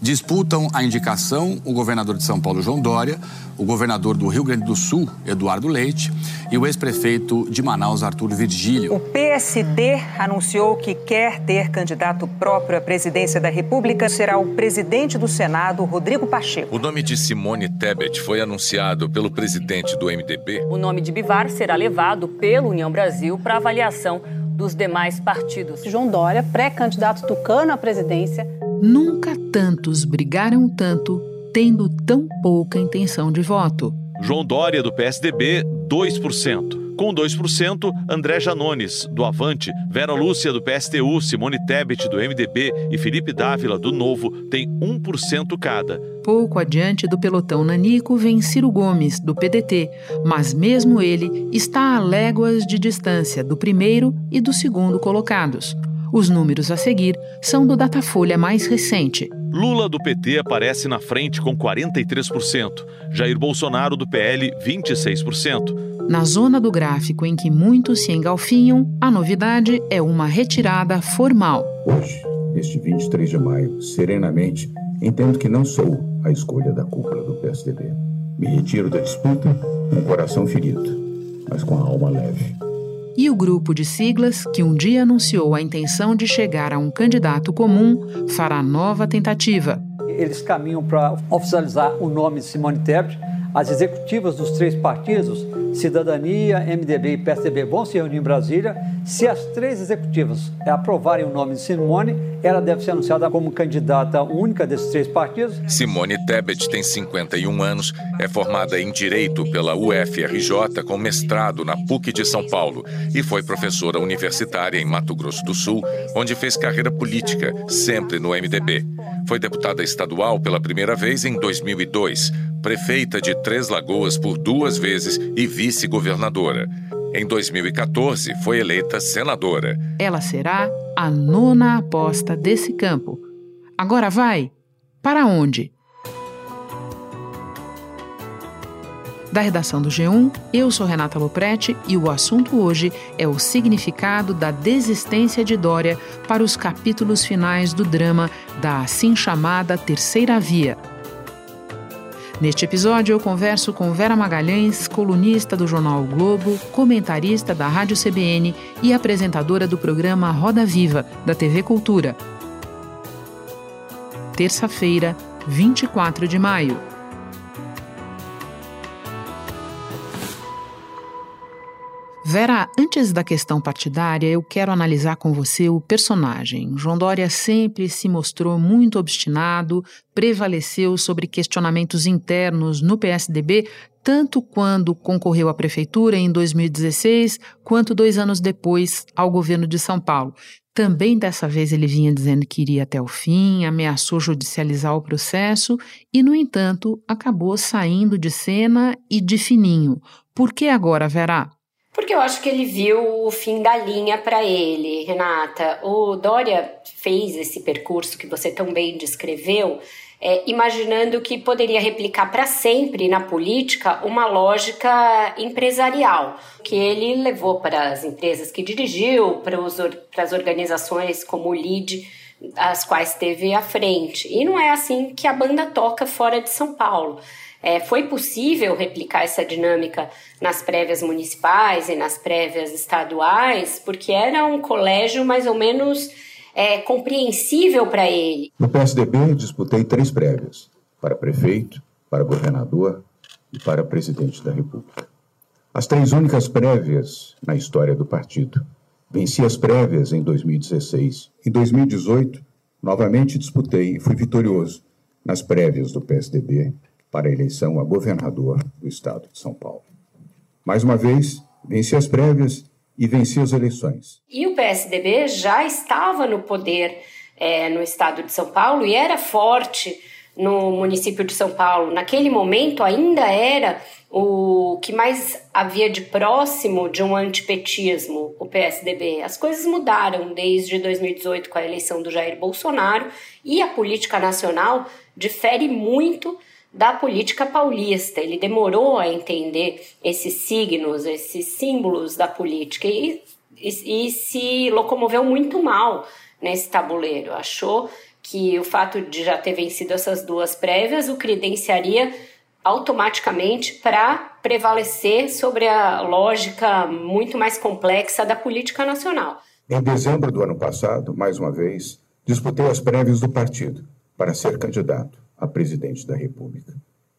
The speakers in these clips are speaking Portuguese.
Disputam a indicação o governador de São Paulo, João Dória, o governador do Rio Grande do Sul, Eduardo Leite, e o ex-prefeito de Manaus, Arthur Virgílio. O PSD anunciou que quer ter candidato próprio à presidência da República. Será o presidente do Senado, Rodrigo Pacheco. O nome de Simone Tebet foi anunciado pelo presidente do MDB. O nome de Bivar será levado pelo União Brasil para avaliação dos demais partidos. João Dória, pré-candidato tucano à presidência, Nunca tantos brigaram tanto, tendo tão pouca intenção de voto. João Dória, do PSDB, 2%. Com 2%, André Janones, do Avante, Vera Lúcia, do PSTU, Simone Tebet, do MDB e Felipe Dávila, do Novo, têm 1% cada. Pouco adiante do pelotão nanico vem Ciro Gomes, do PDT, mas mesmo ele está a léguas de distância do primeiro e do segundo colocados. Os números a seguir são do Datafolha mais recente. Lula do PT aparece na frente com 43%, Jair Bolsonaro do PL 26%. Na zona do gráfico em que muitos se engalfinham, a novidade é uma retirada formal. Hoje, neste 23 de maio, serenamente, entendo que não sou a escolha da cúpula do PSDB. Me retiro da disputa com o coração ferido, mas com a alma leve e o grupo de siglas, que um dia anunciou a intenção de chegar a um candidato comum, fará nova tentativa. Eles caminham para oficializar o nome de Simone Tebet. As executivas dos três partidos, Cidadania, MDB e PSDB, vão se reunir em Brasília. Se as três executivas aprovarem o nome de Simone, ela deve ser anunciada como candidata única desses três partidos. Simone Tebet tem 51 anos, é formada em Direito pela UFRJ com mestrado na PUC de São Paulo e foi professora universitária em Mato Grosso do Sul, onde fez carreira política, sempre no MDB. Foi deputada estadual pela primeira vez em 2002, prefeita de Três Lagoas por duas vezes e vice-governadora. Em 2014, foi eleita senadora. Ela será a nona aposta desse campo. Agora vai! Para onde? Da redação do G1, eu sou Renata Loprete e o assunto hoje é o significado da desistência de Dória para os capítulos finais do drama da assim chamada Terceira Via. Neste episódio, eu converso com Vera Magalhães, colunista do jornal o Globo, comentarista da Rádio CBN e apresentadora do programa Roda Viva, da TV Cultura. Terça-feira, 24 de maio. Vera, antes da questão partidária, eu quero analisar com você o personagem. João Dória sempre se mostrou muito obstinado, prevaleceu sobre questionamentos internos no PSDB, tanto quando concorreu à prefeitura em 2016, quanto dois anos depois ao governo de São Paulo. Também dessa vez ele vinha dizendo que iria até o fim, ameaçou judicializar o processo e, no entanto, acabou saindo de cena e de fininho. Por que agora, Vera? Porque eu acho que ele viu o fim da linha para ele, Renata. O Dória fez esse percurso que você tão bem descreveu, é, imaginando que poderia replicar para sempre na política uma lógica empresarial, que ele levou para as empresas que dirigiu, para, as organizações como o LID, as quais esteve à frente. E não é assim que a banda toca fora de São Paulo. É, foi possível replicar essa dinâmica nas prévias municipais e nas prévias estaduais, porque era um colégio mais ou menos é, compreensível para ele. No PSDB, disputei três prévias: para prefeito, para governador e para presidente da República. As três únicas prévias na história do partido. Venci as prévias em 2016. Em 2018, novamente disputei e fui vitorioso nas prévias do PSDB para a eleição a governador do estado de São Paulo. Mais uma vez, venci as prévias e venci as eleições. E o PSDB já estava no poder é, no estado de São Paulo e era forte no município de São Paulo. Naquele momento ainda era o que mais havia de próximo de um antipetismo, o PSDB. As coisas mudaram desde 2018 com a eleição do Jair Bolsonaro e a política nacional difere muito da política paulista. Ele demorou a entender esses signos, esses símbolos da política e, e, e se locomoveu muito mal nesse tabuleiro. Achou que o fato de já ter vencido essas duas prévias o credenciaria automaticamente para prevalecer sobre a lógica muito mais complexa da política nacional. Em dezembro do ano passado, mais uma vez, disputei as prévias do partido para ser candidato a presidente da República.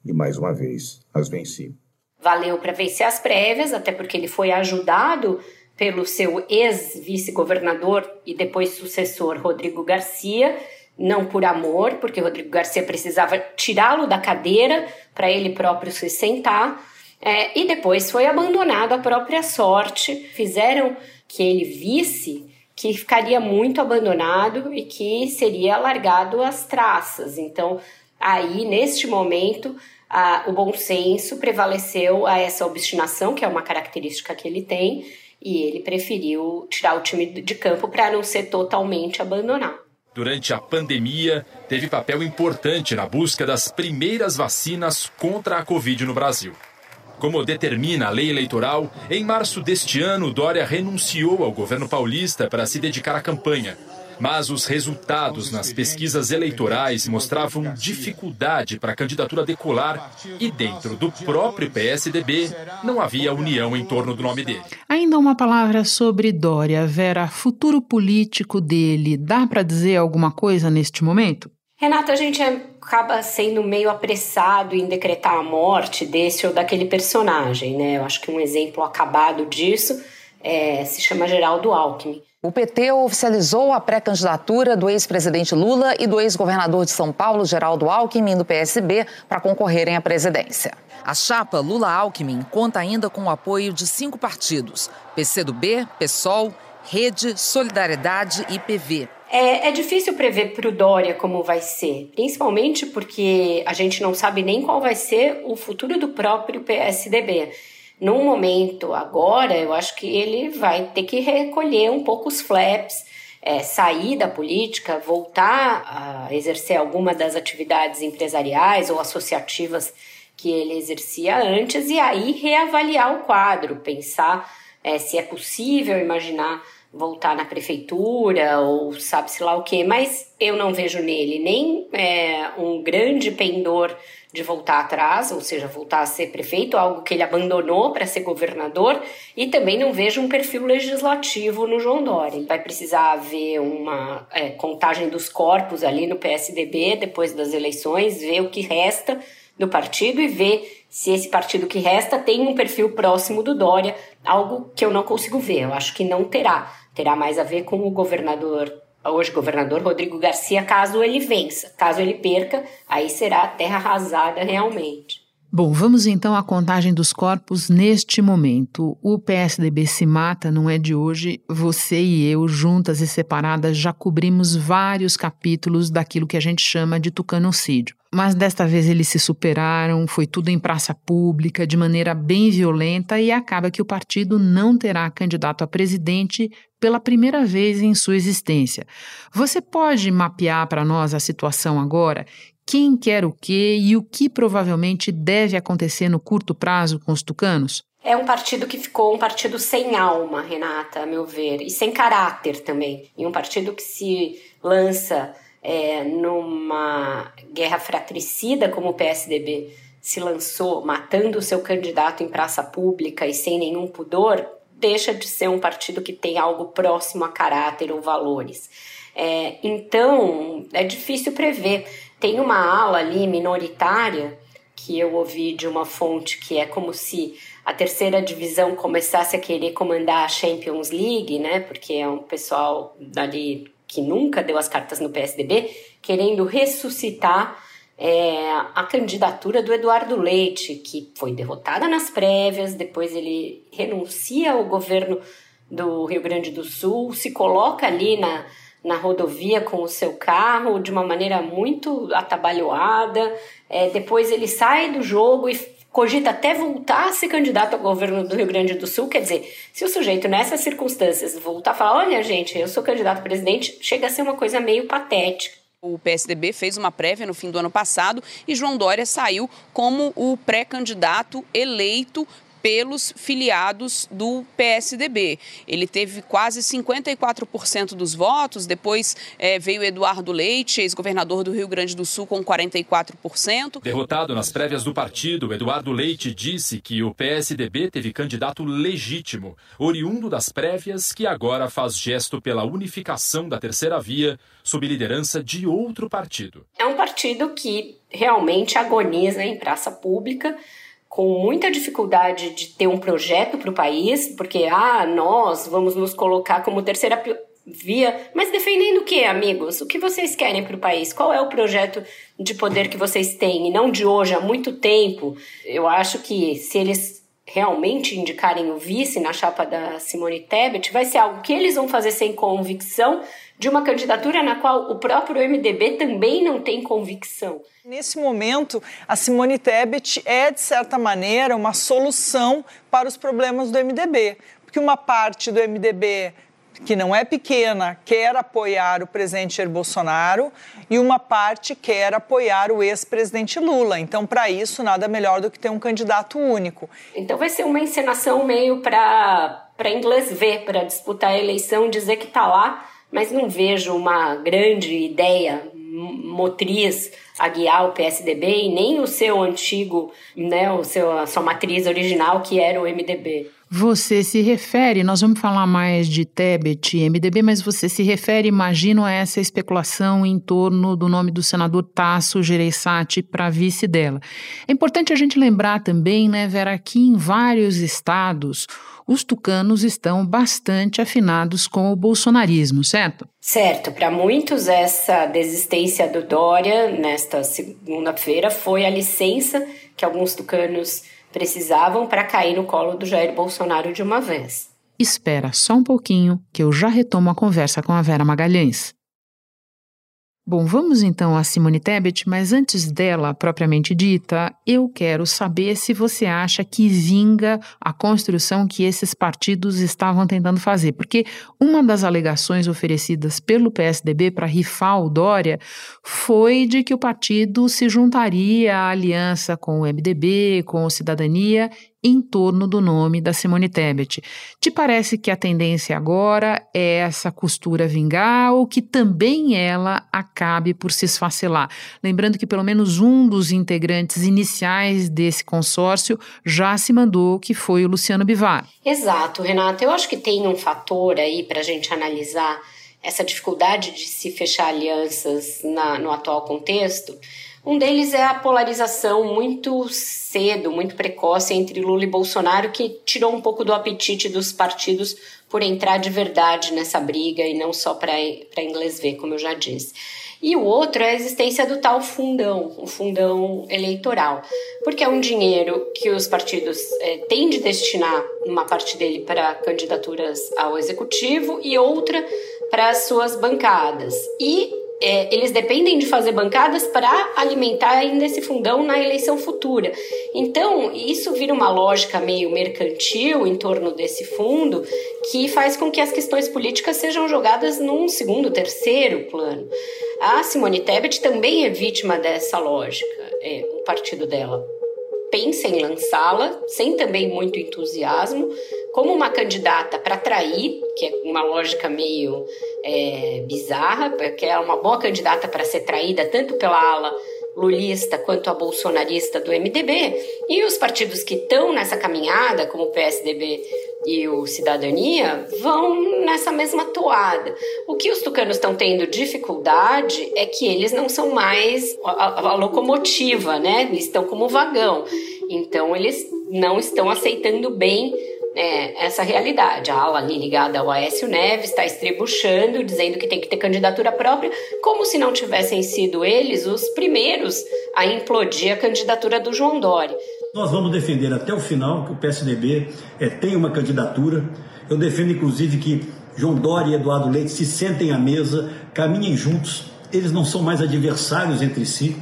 E mais uma vez as venci. Valeu para vencer as prévias, até porque ele foi ajudado pelo seu ex-vice-governador e depois sucessor Rodrigo Garcia, não por amor, porque Rodrigo Garcia precisava tirá-lo da cadeira para ele próprio se sentar, é, e depois foi abandonado à própria sorte. Fizeram que ele visse que ficaria muito abandonado e que seria largado às traças. Então, aí, neste momento, a, o bom senso prevaleceu a essa obstinação, que é uma característica que ele tem, e ele preferiu tirar o time de campo para não ser totalmente abandonado durante a pandemia, teve papel importante na busca das primeiras vacinas contra a Covid no Brasil. Como determina a lei eleitoral, em março deste ano, Dória renunciou ao governo paulista para se dedicar à campanha. Mas os resultados nas pesquisas eleitorais mostravam dificuldade para a candidatura decolar e dentro do próprio PSDB não havia união em torno do nome dele. Ainda uma palavra sobre Dória, Vera, futuro político dele, dá para dizer alguma coisa neste momento? Renata, a gente acaba sendo meio apressado em decretar a morte desse ou daquele personagem, né? Eu acho que um exemplo acabado disso é, se chama Geraldo Alckmin. O PT oficializou a pré-candidatura do ex-presidente Lula e do ex-governador de São Paulo, Geraldo Alckmin, do PSB, para concorrerem à presidência. A chapa Lula-Alckmin conta ainda com o apoio de cinco partidos: PCdoB, PSOL, Rede, Solidariedade e PV. É, é difícil prever para o Dória como vai ser, principalmente porque a gente não sabe nem qual vai ser o futuro do próprio PSDB. Num momento agora, eu acho que ele vai ter que recolher um pouco os flaps, é, sair da política, voltar a exercer alguma das atividades empresariais ou associativas que ele exercia antes e aí reavaliar o quadro, pensar é, se é possível imaginar voltar na prefeitura ou sabe-se lá o que, mas eu não vejo nele nem é, um grande pendor de voltar atrás, ou seja, voltar a ser prefeito, algo que ele abandonou para ser governador, e também não vejo um perfil legislativo no João Dória. Ele vai precisar haver uma é, contagem dos corpos ali no PSDB depois das eleições, ver o que resta do partido e ver se esse partido que resta tem um perfil próximo do Dória, algo que eu não consigo ver. Eu acho que não terá. Terá mais a ver com o governador hoje governador Rodrigo Garcia, caso ele vença. Caso ele perca, aí será terra arrasada realmente. Bom, vamos então à contagem dos corpos neste momento. O PSDB se mata, não é de hoje. Você e eu, juntas e separadas, já cobrimos vários capítulos daquilo que a gente chama de tucanocídio. Mas desta vez eles se superaram, foi tudo em praça pública, de maneira bem violenta, e acaba que o partido não terá candidato a presidente pela primeira vez em sua existência. Você pode mapear para nós a situação agora? Quem quer o quê e o que provavelmente deve acontecer no curto prazo com os tucanos? É um partido que ficou um partido sem alma, Renata, a meu ver, e sem caráter também. E um partido que se lança é, numa guerra fratricida, como o PSDB se lançou, matando o seu candidato em praça pública e sem nenhum pudor, deixa de ser um partido que tem algo próximo a caráter ou valores. É, então, é difícil prever. Tem uma ala ali minoritária que eu ouvi de uma fonte que é como se a terceira divisão começasse a querer comandar a Champions League, né? Porque é um pessoal dali que nunca deu as cartas no PSDB, querendo ressuscitar é, a candidatura do Eduardo Leite, que foi derrotada nas prévias, depois ele renuncia ao governo do Rio Grande do Sul, se coloca ali na, na rodovia com o seu carro de uma maneira muito atabalhoada. É, depois ele sai do jogo e cogita até voltar a ser candidato ao governo do Rio Grande do Sul. Quer dizer, se o sujeito nessas circunstâncias voltar a falar: olha, gente, eu sou candidato a presidente, chega a ser uma coisa meio patética. O PSDB fez uma prévia no fim do ano passado e João Dória saiu como o pré-candidato eleito pelos filiados do PSDB. Ele teve quase 54% dos votos, depois é, veio Eduardo Leite, ex-governador do Rio Grande do Sul, com 44%. Derrotado nas prévias do partido, Eduardo Leite disse que o PSDB teve candidato legítimo, oriundo das prévias, que agora faz gesto pela unificação da terceira via sob liderança de outro partido. É um partido que realmente agoniza em praça pública com muita dificuldade de ter um projeto para o país, porque ah, nós vamos nos colocar como terceira via, mas defendendo o que, amigos? O que vocês querem para o país? Qual é o projeto de poder que vocês têm? E não de hoje, há muito tempo. Eu acho que se eles realmente indicarem o vice na chapa da Simone Tebet, vai ser algo que eles vão fazer sem convicção de uma candidatura na qual o próprio MDB também não tem convicção. Nesse momento, a Simone Tebet é, de certa maneira, uma solução para os problemas do MDB, porque uma parte do MDB que não é pequena, quer apoiar o presidente Jair Bolsonaro e uma parte quer apoiar o ex-presidente Lula. Então, para isso, nada melhor do que ter um candidato único. Então, vai ser uma encenação meio para inglês ver, para disputar a eleição, dizer que está lá, mas não vejo uma grande ideia motriz a guiar o PSDB e nem o seu antigo, né, o seu, a sua matriz original, que era o MDB. Você se refere, nós vamos falar mais de Tebet e MDB, mas você se refere, imagino, a essa especulação em torno do nome do senador Tasso Gereissati para vice dela. É importante a gente lembrar também, né, Vera, que em vários estados os tucanos estão bastante afinados com o bolsonarismo, certo? Certo. Para muitos, essa desistência do Dória nesta segunda-feira foi a licença que alguns tucanos precisavam para cair no colo do Jair Bolsonaro de uma vez. Espera só um pouquinho que eu já retomo a conversa com a Vera Magalhães. Bom, vamos então a Simone Tebet, mas antes dela, propriamente dita, eu quero saber se você acha que vinga a construção que esses partidos estavam tentando fazer. Porque uma das alegações oferecidas pelo PSDB para rifar o Dória foi de que o partido se juntaria à aliança com o MDB, com o Cidadania em torno do nome da Simone Tebet. Te parece que a tendência agora é essa costura vingar ou que também ela acabe por se esfacelar? Lembrando que pelo menos um dos integrantes iniciais desse consórcio já se mandou, que foi o Luciano Bivar. Exato, Renata. Eu acho que tem um fator aí para a gente analisar essa dificuldade de se fechar alianças na, no atual contexto um deles é a polarização muito cedo, muito precoce entre Lula e Bolsonaro, que tirou um pouco do apetite dos partidos por entrar de verdade nessa briga e não só para inglês ver, como eu já disse. E o outro é a existência do tal fundão, o fundão eleitoral, porque é um dinheiro que os partidos é, têm de destinar uma parte dele para candidaturas ao executivo e outra para as suas bancadas. E é, eles dependem de fazer bancadas para alimentar ainda esse fundão na eleição futura. Então, isso vira uma lógica meio mercantil em torno desse fundo que faz com que as questões políticas sejam jogadas num segundo, terceiro plano. A Simone Tebet também é vítima dessa lógica, é, o partido dela pensa em lançá-la, sem também muito entusiasmo, como uma candidata para atrair, que é uma lógica meio é, bizarra, porque é uma boa candidata para ser traída tanto pela ala lulista quanto a bolsonarista do MDB, e os partidos que estão nessa caminhada, como o PSDB e o Cidadania, vão nessa mesma toada. O que os tucanos estão tendo dificuldade é que eles não são mais a, a locomotiva, né? Eles estão como vagão. Então, eles não estão aceitando bem é, essa realidade. A ala ali ligada ao Aécio Neves está estribuchando, dizendo que tem que ter candidatura própria, como se não tivessem sido eles os primeiros a implodir a candidatura do João Dória. Nós vamos defender até o final que o PSDB é, tenha uma candidatura. Eu defendo, inclusive, que João Dória e Eduardo Leite se sentem à mesa, caminhem juntos. Eles não são mais adversários entre si,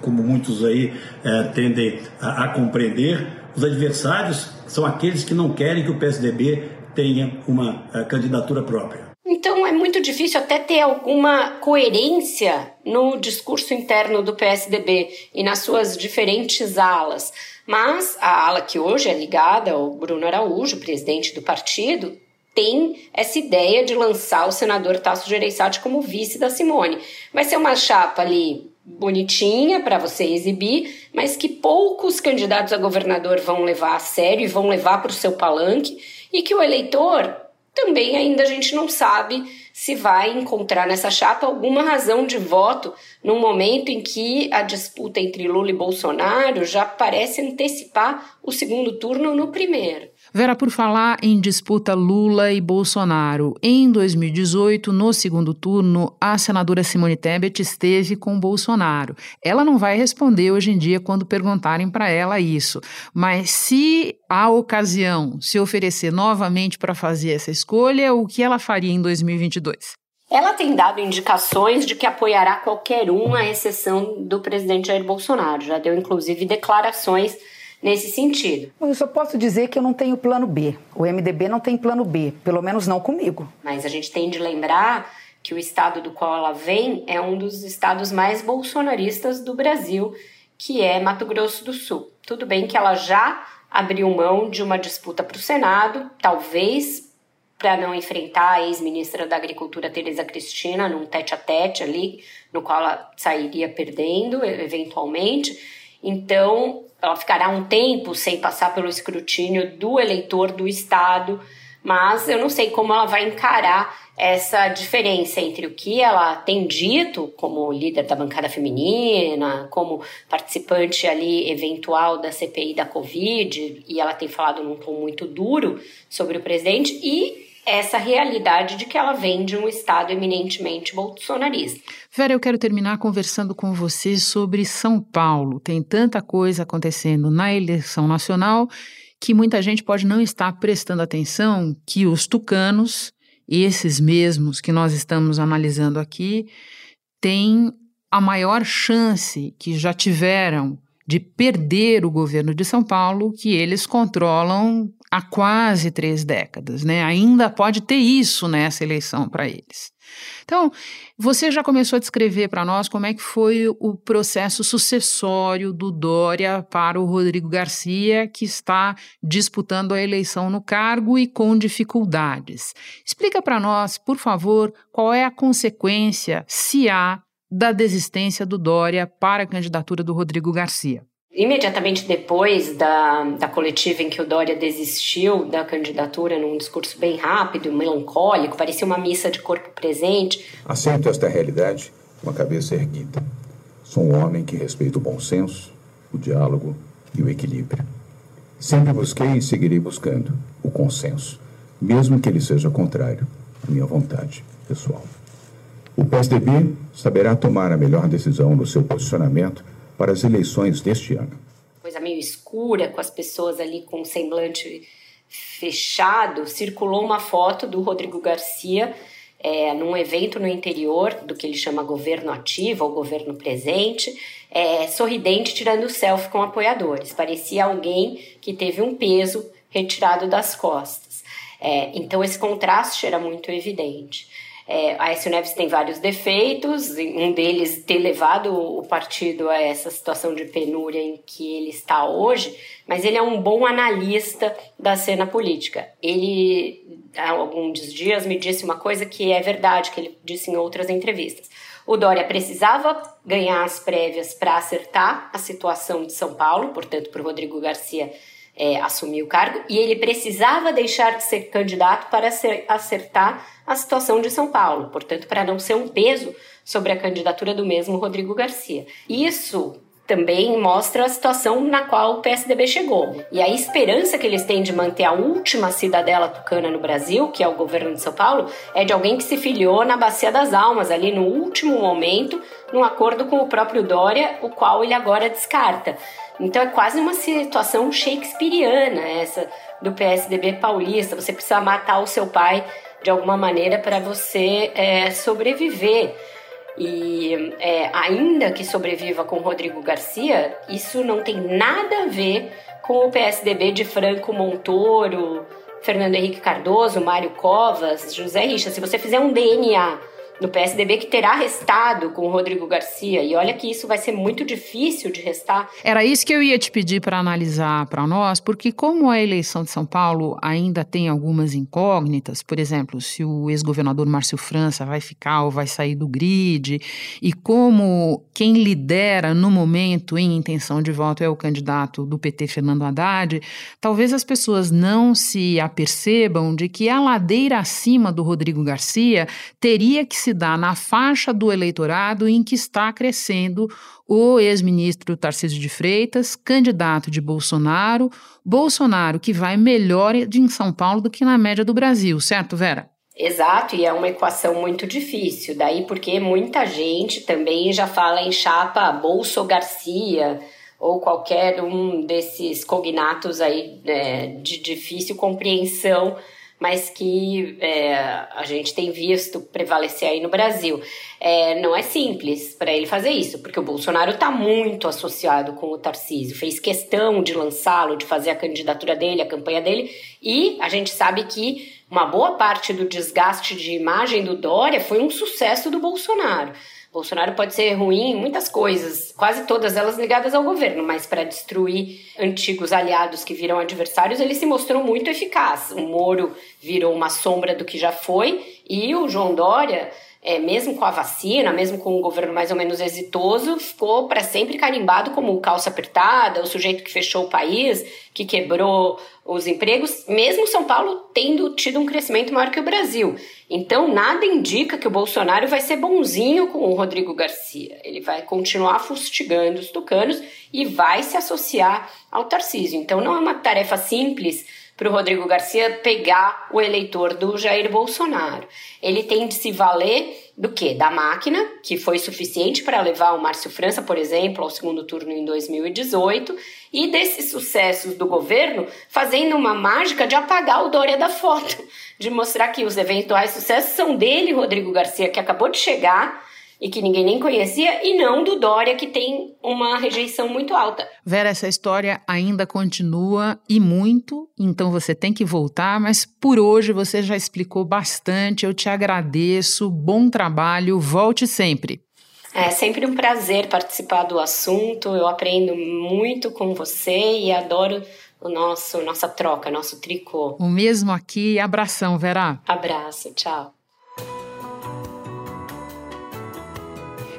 como muitos aí é, tendem a, a compreender. Os adversários são aqueles que não querem que o PSDB tenha uma eh, candidatura própria. Então é muito difícil até ter alguma coerência no discurso interno do PSDB e nas suas diferentes alas. Mas a ala que hoje é ligada ao Bruno Araújo, presidente do partido, tem essa ideia de lançar o senador Tasso Gereissati como vice da Simone. Vai ser uma chapa ali bonitinha para você exibir, mas que poucos candidatos a governador vão levar a sério e vão levar para o seu palanque, e que o eleitor também ainda a gente não sabe se vai encontrar nessa chapa alguma razão de voto num momento em que a disputa entre Lula e Bolsonaro já parece antecipar o segundo turno no primeiro. Vera, por falar em disputa Lula e Bolsonaro, em 2018, no segundo turno, a senadora Simone Tebet esteve com Bolsonaro. Ela não vai responder hoje em dia quando perguntarem para ela isso, mas se a ocasião se oferecer novamente para fazer essa escolha, o que ela faria em 2022? Ela tem dado indicações de que apoiará qualquer um, à exceção do presidente Jair Bolsonaro. Já deu, inclusive, declarações nesse sentido. Eu só posso dizer que eu não tenho plano B. O MDB não tem plano B, pelo menos não comigo. Mas a gente tem de lembrar que o estado do qual ela vem é um dos estados mais bolsonaristas do Brasil, que é Mato Grosso do Sul. Tudo bem que ela já abriu mão de uma disputa para o Senado, talvez para não enfrentar a ex-ministra da Agricultura Tereza Cristina num tete a tete ali, no qual ela sairia perdendo eventualmente. Então, ela ficará um tempo sem passar pelo escrutínio do eleitor do Estado, mas eu não sei como ela vai encarar essa diferença entre o que ela tem dito como líder da bancada feminina, como participante ali eventual da CPI da Covid, e ela tem falado num tom muito duro sobre o presidente, e essa realidade de que ela vem de um Estado eminentemente bolsonarista. Vera, eu quero terminar conversando com você sobre São Paulo. Tem tanta coisa acontecendo na eleição nacional que muita gente pode não estar prestando atenção que os tucanos, esses mesmos que nós estamos analisando aqui, têm a maior chance que já tiveram de perder o governo de São Paulo, que eles controlam há quase três décadas, né? Ainda pode ter isso nessa eleição para eles. Então, você já começou a descrever para nós como é que foi o processo sucessório do Dória para o Rodrigo Garcia, que está disputando a eleição no cargo e com dificuldades. Explica para nós, por favor, qual é a consequência, se há, da desistência do Dória para a candidatura do Rodrigo Garcia. Imediatamente depois da, da coletiva em que o Dória desistiu da candidatura num discurso bem rápido, melancólico, parecia uma missa de corpo presente. Aceito esta realidade com a cabeça erguida. Sou um homem que respeita o bom senso, o diálogo e o equilíbrio. Sempre busquei e seguirei buscando o consenso, mesmo que ele seja contrário à minha vontade pessoal. O PSDB saberá tomar a melhor decisão no seu posicionamento para as eleições deste ano. Coisa meio escura, com as pessoas ali com o semblante fechado, circulou uma foto do Rodrigo Garcia é, num evento no interior do que ele chama governo ativo ou governo presente, é, sorridente, tirando selfie com apoiadores. Parecia alguém que teve um peso retirado das costas. É, então esse contraste era muito evidente. É, a Aécio Neves tem vários defeitos, um deles ter levado o partido a essa situação de penúria em que ele está hoje, mas ele é um bom analista da cena política. Ele, há alguns dias, me disse uma coisa que é verdade, que ele disse em outras entrevistas. O Dória precisava ganhar as prévias para acertar a situação de São Paulo, portanto, para o Rodrigo Garcia é, assumir o cargo, e ele precisava deixar de ser candidato para acertar a situação de São Paulo, portanto, para não ser um peso sobre a candidatura do mesmo Rodrigo Garcia. Isso também mostra a situação na qual o PSDB chegou. E a esperança que eles têm de manter a última cidadela tucana no Brasil, que é o governo de São Paulo, é de alguém que se filiou na Bacia das Almas, ali no último momento, num acordo com o próprio Dória, o qual ele agora descarta. Então é quase uma situação shakespeariana essa do PSDB paulista. Você precisa matar o seu pai de alguma maneira para você é, sobreviver. E é, ainda que sobreviva com Rodrigo Garcia, isso não tem nada a ver com o PSDB de Franco Montoro, Fernando Henrique Cardoso, Mário Covas, José Richa. Se você fizer um DNA no PSDB que terá restado com o Rodrigo Garcia. E olha que isso vai ser muito difícil de restar. Era isso que eu ia te pedir para analisar para nós, porque como a eleição de São Paulo ainda tem algumas incógnitas, por exemplo, se o ex-governador Márcio França vai ficar ou vai sair do grid, e como quem lidera no momento em intenção de voto é o candidato do PT Fernando Haddad, talvez as pessoas não se apercebam de que a ladeira acima do Rodrigo Garcia teria que se dar na faixa do eleitorado em que está crescendo o ex-ministro Tarcísio de Freitas, candidato de Bolsonaro, Bolsonaro que vai melhor em São Paulo do que na média do Brasil, certo, Vera? Exato, e é uma equação muito difícil. Daí porque muita gente também já fala em chapa Bolso Garcia ou qualquer um desses cognatos aí é, de difícil compreensão mas que é, a gente tem visto prevalecer aí no Brasil. É, não é simples para ele fazer isso, porque o Bolsonaro está muito associado com o Tarcísio, fez questão de lançá-lo, de fazer a candidatura dele, a campanha dele, e a gente sabe que uma boa parte do desgaste de imagem do Dória foi um sucesso do Bolsonaro. Bolsonaro pode ser ruim em muitas coisas, quase todas elas ligadas ao governo, mas para destruir antigos aliados que viram adversários, ele se mostrou muito eficaz. O Moro virou uma sombra do que já foi e o João Dória é, mesmo com a vacina, mesmo com um governo mais ou menos exitoso, ficou para sempre carimbado como o calça apertada, o sujeito que fechou o país, que quebrou os empregos, mesmo São Paulo tendo tido um crescimento maior que o Brasil. Então, nada indica que o Bolsonaro vai ser bonzinho com o Rodrigo Garcia. Ele vai continuar fustigando os tucanos e vai se associar ao Tarcísio. Então, não é uma tarefa simples para o Rodrigo Garcia pegar o eleitor do Jair Bolsonaro. Ele tem de se valer do que? Da máquina, que foi suficiente para levar o Márcio França, por exemplo, ao segundo turno em 2018, e desses sucessos do governo, fazendo uma mágica de apagar o Dória da foto, de mostrar que os eventuais sucessos são dele, Rodrigo Garcia, que acabou de chegar e que ninguém nem conhecia, e não do Dória, que tem uma rejeição muito alta. Vera, essa história ainda continua e muito, então você tem que voltar, mas por hoje você já explicou bastante, eu te agradeço, bom trabalho, volte sempre. É sempre um prazer participar do assunto, eu aprendo muito com você e adoro o nosso nossa troca, nosso tricô. O mesmo aqui, abração, Vera. Abraço, tchau.